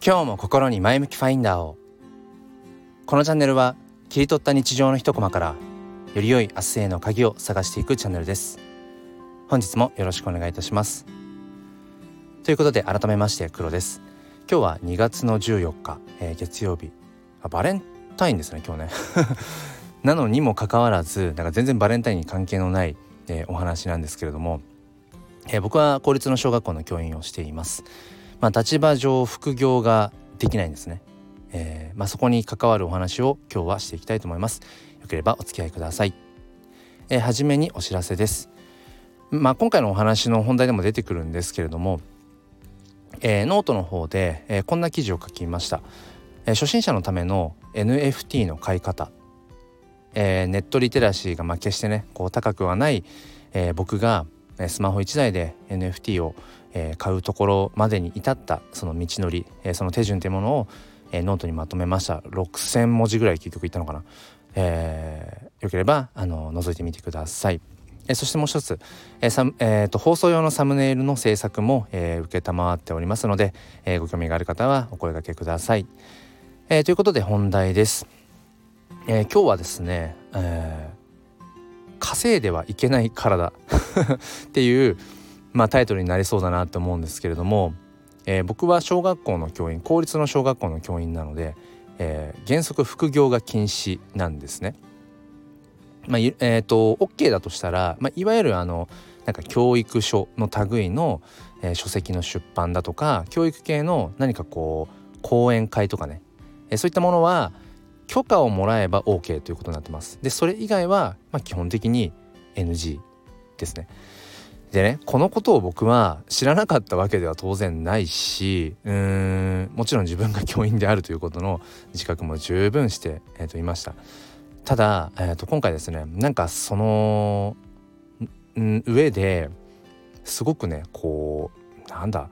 今日も心に前向きファインダーを。このチャンネルは切り取った日常の一コマからより良い明日への鍵を探していくチャンネルです。本日もよろしくお願いいたします。ということで改めまして黒です。今日は2月の14日、えー、月曜日。あバレンタインですね今日ね。なのにもかかわらずなんか全然バレンタインに関係のない、えー、お話なんですけれども、えー、僕は公立の小学校の教員をしています。まあ、立場上副業ができないんですね、えー、まあ、そこに関わるお話を今日はしていきたいと思います。よければお付き合いください、えー、初めにお知らせです。まあ、今回のお話の本題でも出てくるんですけれども、えー、ノートの方で、えこんな記事を書きました、え初心者のための NFT の買い方、えネットリテラシーがまあ決してねこう高くはない、え僕がスマホ1台で NFT をえー、買うところまでに至ったその道のり、えー、その手順というものを、えー、ノートにまとめました6,000文字ぐらい結局いったのかな、えー、よければあの覗いてみてください。え、そしてもう一つ、えーさえーと、放送用のサムネイルの制作も、えー、承っておりますので、えー、ご興味がある方はお声掛けください。えー、ということで本題です。え、今日はですね、えー、稼いではいけない体 っていう、まあ、タイトルになりそうだなと思うんですけれども、えー、僕は小学校の教員公立の小学校の教員なので、えー、原則副業が禁止なんですね。まあ、えーと、OK だとしたら、まあ、いわゆるあのなんか教育書の類の、えー、書籍の出版だとか教育系の何かこう講演会とかね、えー、そういったものは許可をもらえば OK ということになってます。でそれ以外は、まあ、基本的に NG ですね。でねこのことを僕は知らなかったわけでは当然ないしうーんもちろん自分が教員であるということの自覚も十分して、えー、といました。ただ、えー、と今回ですねなんかその上ですごくねこうなんだ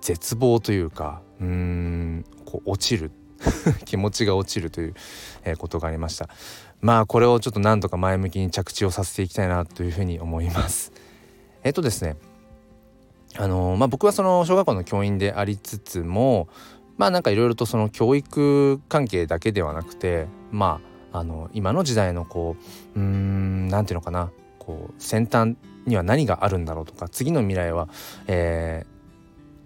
絶望というかうーんこう落ちる。気持ちが落ちるという、えー、ことがありました。まあこれをちょっとなんとか前向きに着地をさせていきたいなというふうに思います。えっとですねあのまあ僕はその小学校の教員でありつつもまあなんかいろいろとその教育関係だけではなくてまああの今の時代のこううーん何て言うのかなこう先端には何があるんだろうとか次の未来は、え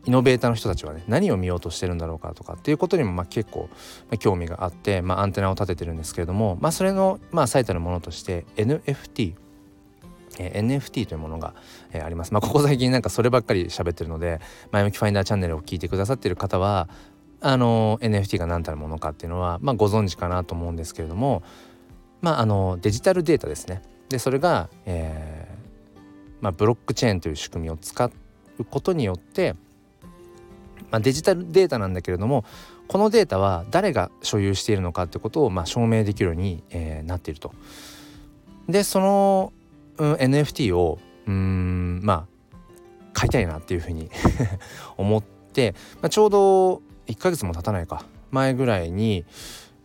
ー、イノベーターの人たちはね何を見ようとしてるんだろうかとかっていうことにもまあ結構、まあ、興味があって、まあ、アンテナを立ててるんですけれども、まあ、それの、まあ、最たるものとして NFT えー、NFT というものが、えー、あります。まあ、ここ最近なんかそればっかり喋ってるので前向きファインダーチャンネルを聞いてくださってる方はあの NFT が何たるものかっていうのは、まあ、ご存知かなと思うんですけれども、まあ、あのデジタルデータですね。でそれが、えーまあ、ブロックチェーンという仕組みを使うことによって、まあ、デジタルデータなんだけれどもこのデータは誰が所有しているのかってことを、まあ、証明できるように、えー、なっていると。でそのうん、NFT をうんまあ買いたいなっていうふうに 思って、まあ、ちょうど1ヶ月も経たないか前ぐらいに、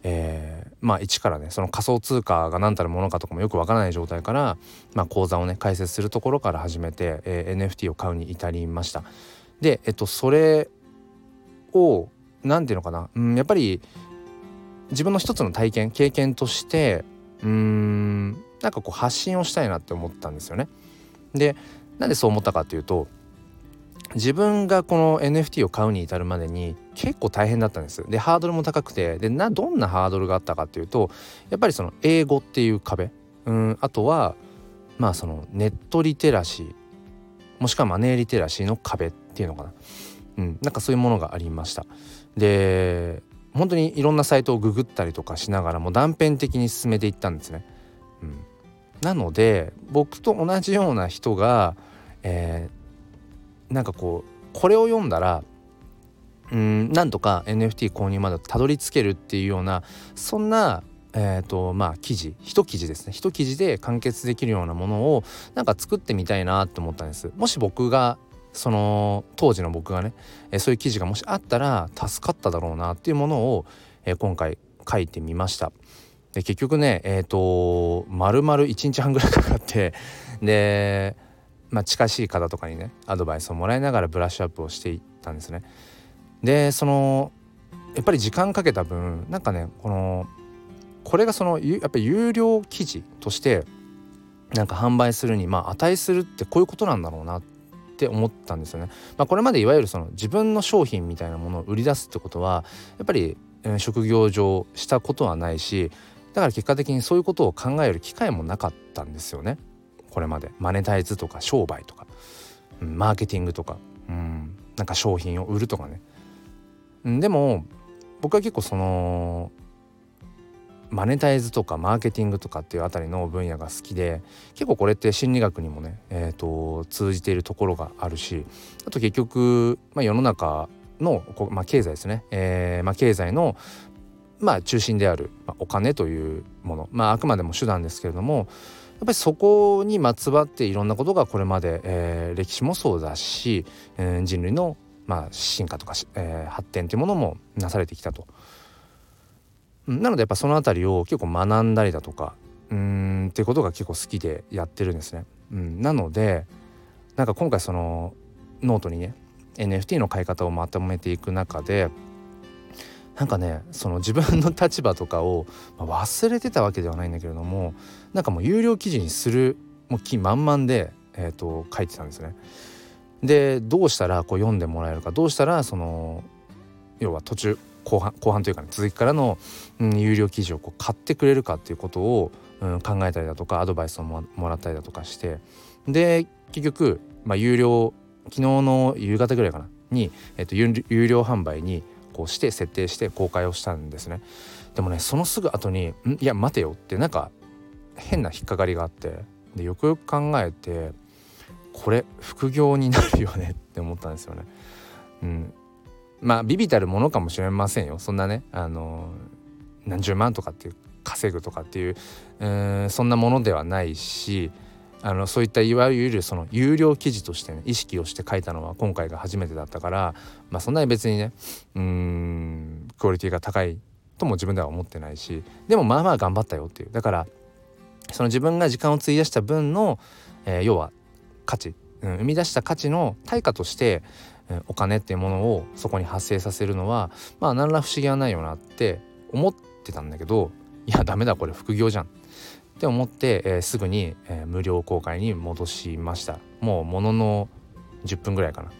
えー、まあ一からねその仮想通貨が何たるものかとかもよくわからない状態から、まあ、口座をね開設するところから始めて、えー、NFT を買うに至りました。でえっとそれを何て言うのかな、うん、やっぱり自分の一つの体験経験としてうんなんかこう発信をしたいなって思ったんですよね。でなんでそう思ったかっていうと自分がこの NFT を買うに至るまでに結構大変だったんです。でハードルも高くてでなどんなハードルがあったかっていうとやっぱりその英語っていう壁うんあとはまあそのネットリテラシーもしくはマネーリテラシーの壁っていうのかな、うん、なんかそういうものがありました。で本当にいろんなサイトをググったりとかしながらも断片的に進めていったんですね。なので僕と同じような人が、えー、なんかこうこれを読んだらうんなんとか NFT 購入までたどり着けるっていうようなそんなえーとまあ、記事一記事ですね。一記事で完結できるようなものをなんか作ってみたいなと思ったんです。もし僕がその当時の僕がね、え、そういう記事がもしあったら助かっただろうなっていうものを、えー、今回書いてみました。で結局ねえっ、ー、と丸々1日半ぐらいかかってで、まあ、近しい方とかにねアドバイスをもらいながらブラッシュアップをしていったんですね。でそのやっぱり時間かけた分なんかねこのこれがそのやっぱり有料記事としてなんか販売するにまあ値するってこういうことなんだろうなって思ったんですよね。まあ、これまでいわゆるその自分の商品みたいなものを売り出すってことはやっぱり、職業上したことはないしだから結果的にそういうことを考える機会もなかったんですよね。これまで。マネタイズとか商売とか、うん、マーケティングとか、うん、なんか商品を売るとかね、うん、でも僕は結構そのマネタイズとかマーケティングとかっていうあたりの分野が好きで結構これって心理学にもね、えーと、通じているところがあるしあと結局、まあ、世の中の、まあ、経済ですね、えーまあ、経済の、まあ、中心である、まあ、お金というもの、まあ、あくまでも手段ですけれどもやっぱりそこにまつわっていろんなことがこれまで、えー、歴史もそうだし、えー、人類の、まあ、進化とか、えー、発展というものもなされてきたと。なのでやっぱその辺りを結構学んだりだとかうんっていうことが結構好きでやってるんですね。うん、なのでなんか今回そのノートにね NFT の買い方をまとめていく中でなんかねその自分の立場とかを、ま、忘れてたわけではないんだけれどもなんかもう有料記事にするもう気満々で、えーと、書いてたんですね。でどうしたらこう読んでもらえるかどうしたらその要は途中後半後半というか、ね、続きからの、うん、有料記事をこう買ってくれるかっていうことを、うん、考えたりだとかアドバイスをもらったりだとかしてで結局、まあ、有料昨日の夕方ぐらいかなに、えっと、有料販売にこうして設定して公開をしたんですね。でもねそのすぐ後に「ん？いや待てよ」ってなんか変な引っかかりがあってでよくよく考えてこれ副業になるよねって思ったんですよね。うん、まあビビたるものかもしれませんよそんなねあの何十万とかっていう稼ぐとかっていう、えー、そんなものではないしあのそういったいわゆるその有料記事としてね意識をして書いたのは今回が初めてだったからまあそんなに別にねうんクオリティが高いとも自分では思ってないしでもまあまあ頑張ったよっていう。だからその自分が時間を費やした分の、えー、要は価値、うん、生み出した価値の対価としてお金っていうものをそこに発生させるのはまあ何ら不思議はないよなって思ってたんだけどいやダメだこれ副業じゃん。って思って、えー、すぐに、えー、無料公開に戻しました。もうものの10分ぐらいかな。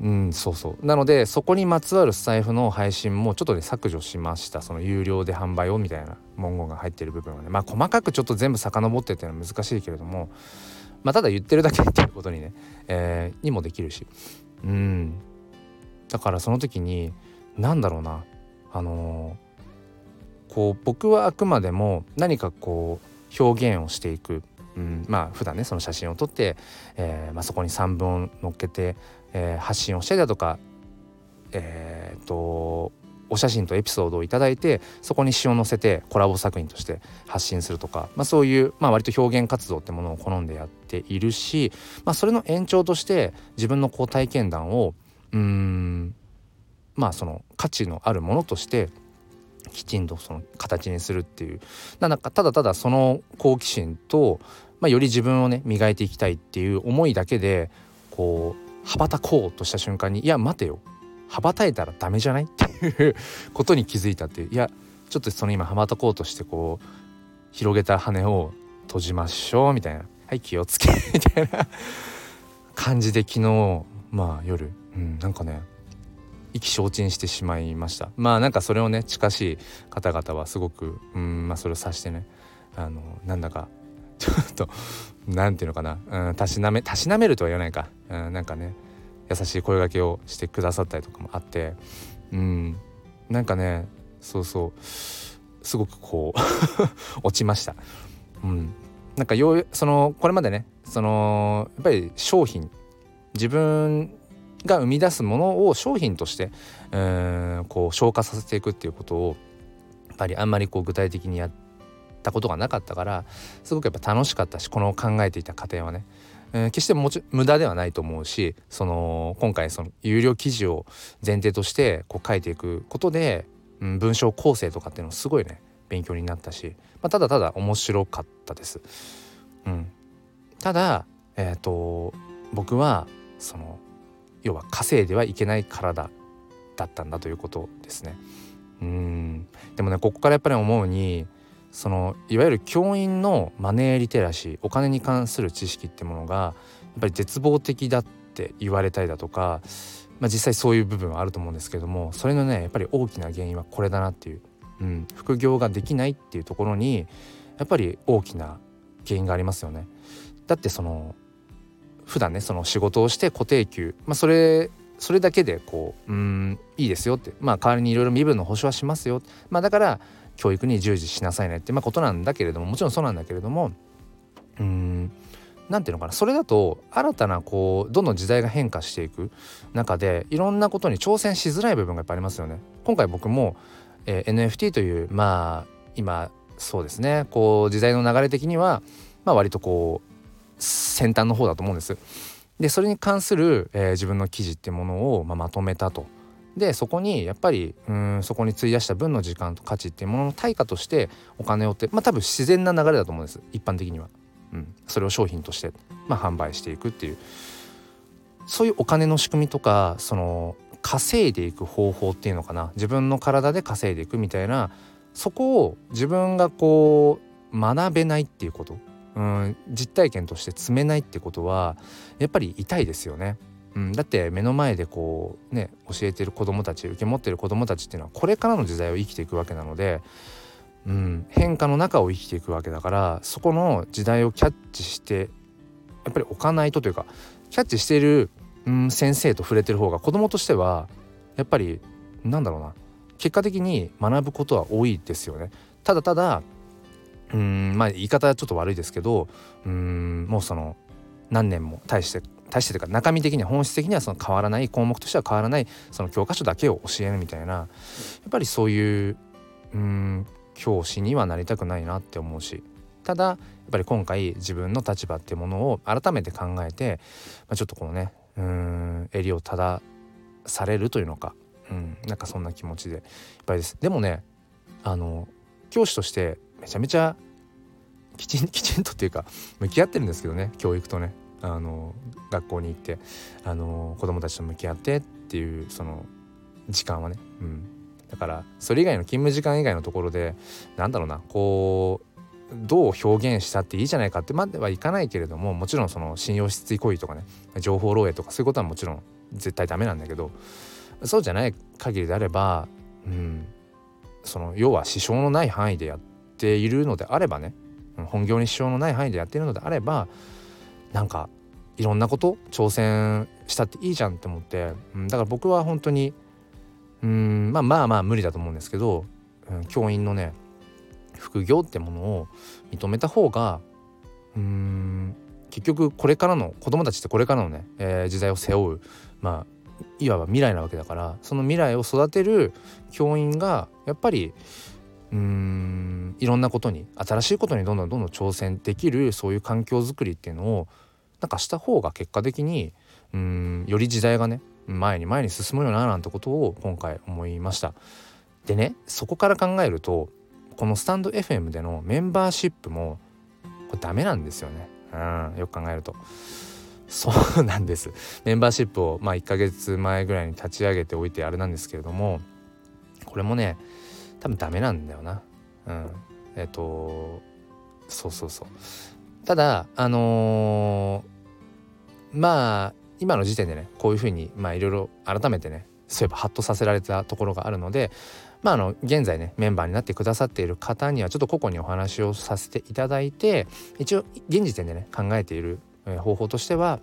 うん、うん、そうそう。なのでそこにまつわるスタイフの配信もちょっとね削除しました。その有料で販売をみたいな文言が入ってる部分はね。まあ細かくちょっと全部遡ってっていうのは難しいけれどもまあ、ただ言ってるだけっていうことにね、えー、にもできるし。うん。だからその時に何だろうな。あのー、こう僕はあくまでも何かこう表現をしていく、うん、まあ普段ねその写真を撮って、えーまあ、そこに3本乗っけて、えー、発信をしたりだとかえっ、とお写真とエピソードを頂いてそこに詩を載せてコラボ作品として発信するとか、まあ、そういう、まあ、割と表現活動ってものを好んでやっているし、まあ、それの延長として自分のこう体験談をうんまあその価値のあるものとしてきちんとその形にするっていう。なんかただただその好奇心と、まあ、より自分をね磨いていきたいっていう思いだけでこう羽ばたこうとした瞬間にいや待てよ。羽ばたいたらダメじゃないっていう ことに気づいたっていう。いやちょっとその今羽ばたこうとしてこう広げた羽を閉じましょうみたいな。はい気をつけみたいな。感じで昨日まあ夜、うん、なんかね意気消沈してしまいましたまあなんかそれをね近しい方々はすごくうんまあそれを指してねあのなんだかちょっと何て言うのかな、うん、たしなめたしなめるとは言わないか、うん、なんかね優しい声がけをしてくださったりとかもあってうんなんかねそうそうすごくこう 落ちました。うん、なんかようそのこれまでねそのやっぱり商品自分が生み出すものを商品としてうんこう消化させていくっていうことをやっぱりあんまりこう具体的にやったことがなかったからすごくやっぱ楽しかったしこの考えていた過程はねえー、決してもち無駄ではないと思うしその今回その有料記事を前提としてこう書いていくことで、うん、文章構成とかっていうのすごいね勉強になったし、まあ、ただただ面白かったです。うん、ただ、えーと、僕はその要は稼いではいけない体だったんだということですね。うんでもねここからやっぱり思うにそのいわゆる教員のマネーリテラシーお金に関する知識ってものがやっぱり絶望的だって言われたりだとか、まあ、実際そういう部分はあると思うんですけどもそれのねやっぱり大きな原因はこれだなっていう、うん、副業ができないっていうところにやっぱり大きな原因がありますよね。だってその普段ねその仕事をして固定給、まあ、それそれだけでこううんいいですよって。まあ代わりにいろいろ身分の保証はしますよ。まあだから教育に従事しなさいねってまあことなんだけれどももちろんそうなんだけれどもうん何ていうのかな。それだと新たなこうどんどん時代が変化していく中でいろんなことに挑戦しづらい部分がやっぱありますよね。今回僕も、えー、NFT というまあ今そうですね。こう時代の流れ的には、まあ、割とこう先端の方だと思うんです。でそれに関する、えー、自分の記事っていうものを、まあ、まとめたと。でそこにやっぱりうんそこに費やした分の時間と価値っていうものの対価としてお金をってまあ多分自然な流れだと思うんです一般的には。うん、それを商品として、まあ、販売していくっていうそういうお金の仕組みとかその稼いでいく方法っていうのかな自分の体で稼いでいくみたいなそこを自分がこう学べないっていうこと、うん、実体験として積めないってことはやっぱり痛いですよね。うん、だって目の前でこうね教えてる子どもたち受け持ってる子どもたちっていうのはこれからの時代を生きていくわけなので、うん、変化の中を生きていくわけだからそこの時代をキャッチしてやっぱり置かないとというかキャッチしている、うん、先生と触れてる方が子どもとしてはやっぱりなんだろうな結果的に学ぶことは多いですよね。ただただうんまあ言い方はちょっと悪いですけどうんもうその何年も対して対してというか中身的には本質的にはその変わらない項目としては変わらないその教科書だけを教えるみたいなやっぱりそういううん教師にはなりたくないなって思うしただやっぱり今回自分の立場っていうものを改めて考えて、まあ、ちょっとこのねうん襟を正されるというのかうんなんかそんな気持ちでいっぱいです。でもねあの教師としてめちゃめちゃきちん きちんとっていうか向き合ってるんですけどね教育とね。あの学校に行ってあの子供たちと向き合ってっていうその時間はね、うん、だからそれ以外の勤務時間以外のところでなんだろうなこうどう表現したっていいじゃないかってまではいかないけれどももちろんその信用失墜行為とかね情報漏洩とかそういうことはもちろん絶対ダメなんだけどそうじゃない限りであれば、うん、その要は支障のない範囲でやってているのであればね本業に支障のない範囲でやっているのであればなんかいろんなこと挑戦したっていいじゃんって思って、うん、だから僕は本当にうんまあまあまあ無理だと思うんですけど、うん、教員のね副業ってものを認めた方がうん結局これからの子供たちってこれからのね、えー、時代を背負うまあいわば未来なわけだからその未来を育てる教員がやっぱりうんいろんなことに新しいことにどんどんどんどん挑戦できるそういう環境づくりっていうのをなんかした方が結果的にうんより時代がね前に前に進むよななんてことを今回思いました。でねそこから考えるとこのスタンド FM でのメンバーシップもこれダメなんですよね。うんよく考えると。そうなんですメンバーシップをまあ1ヶ月前ぐらいに立ち上げておいてあれなんですけれどもこれもね多分ダメなんだよな。うん。えっ、とそうそうそう。ただあのー、まあ今の時点でねこういうふうにまあいろいろ改めてねそういえばハッとさせられたところがあるのでまああの現在ねメンバーになってくださっている方にはちょっと個々にお話をさせていただいて一応現時点でね考えている方法としては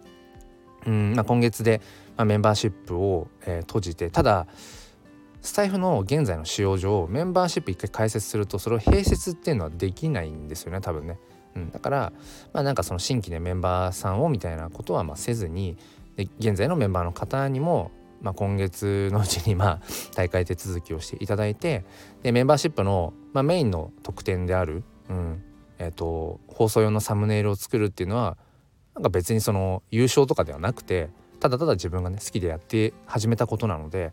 うん、まあ、今月で、まあ、メンバーシップを、えー、閉じてただスタイフの現在の使用上メンバーシップ一回開設するとそれを併設っていうのはできないんですよね多分ね。うん、だからまあなんかその新規でメンバーさんをみたいなことはまあせずにで現在のメンバーの方にも、まあ、今月のうちにまあ大会手続きをしていただいてでメンバーシップの、まあ、メインの特典である、うんえーと放送用のサムネイルを作るっていうのはなんか別にその優勝とかではなくてただただ自分がね好きでやって始めたことなので、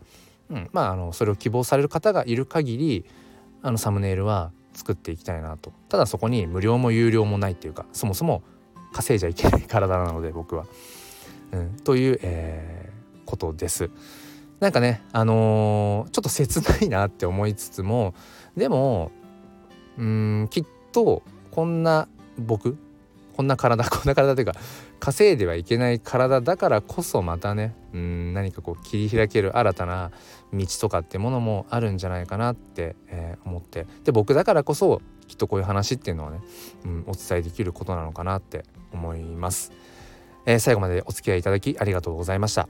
うん、まああのそれを希望される方がいる限りあのサムネイルは作っていきたいなとただそこに無料も有料もないっていうかそもそも稼いじゃいけない体なので僕は。うん、という、えー、ことです。なんかねあのー、ちょっと切ないなって思いつつもでもうんきっとこんな僕こんな体こんな体というか稼いではいけない体だからこそまたねうん何かこう切り開ける新たな道とかってものもあるんじゃないかなって、えー、思って。で僕だからこそきっとこういう話っていうのはね、うん、お伝えできることなのかなって思います、えー、最後までお付き合いいただきありがとうございました。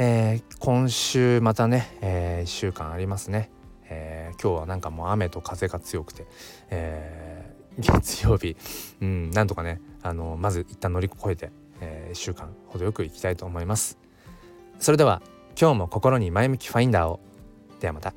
えー、今週またね、えー、1週間ありますね、えー、今日はなんかもう雨と風が強くて、えー、月曜日、うん、なんとかねあのまず一旦乗り越えて、えー、1週間ほどよくいきたいと思いますそれでは今日も心に前向きファインダーをではまた。